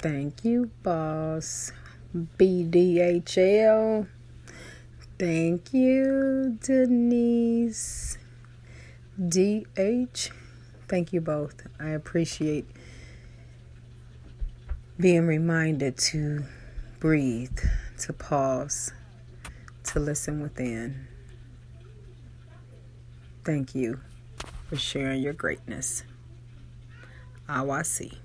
Thank you, boss. BDHL. Thank you, Denise. DH. Thank you both. I appreciate being reminded to breathe, to pause, to listen within. Thank you for sharing your greatness. Awasi.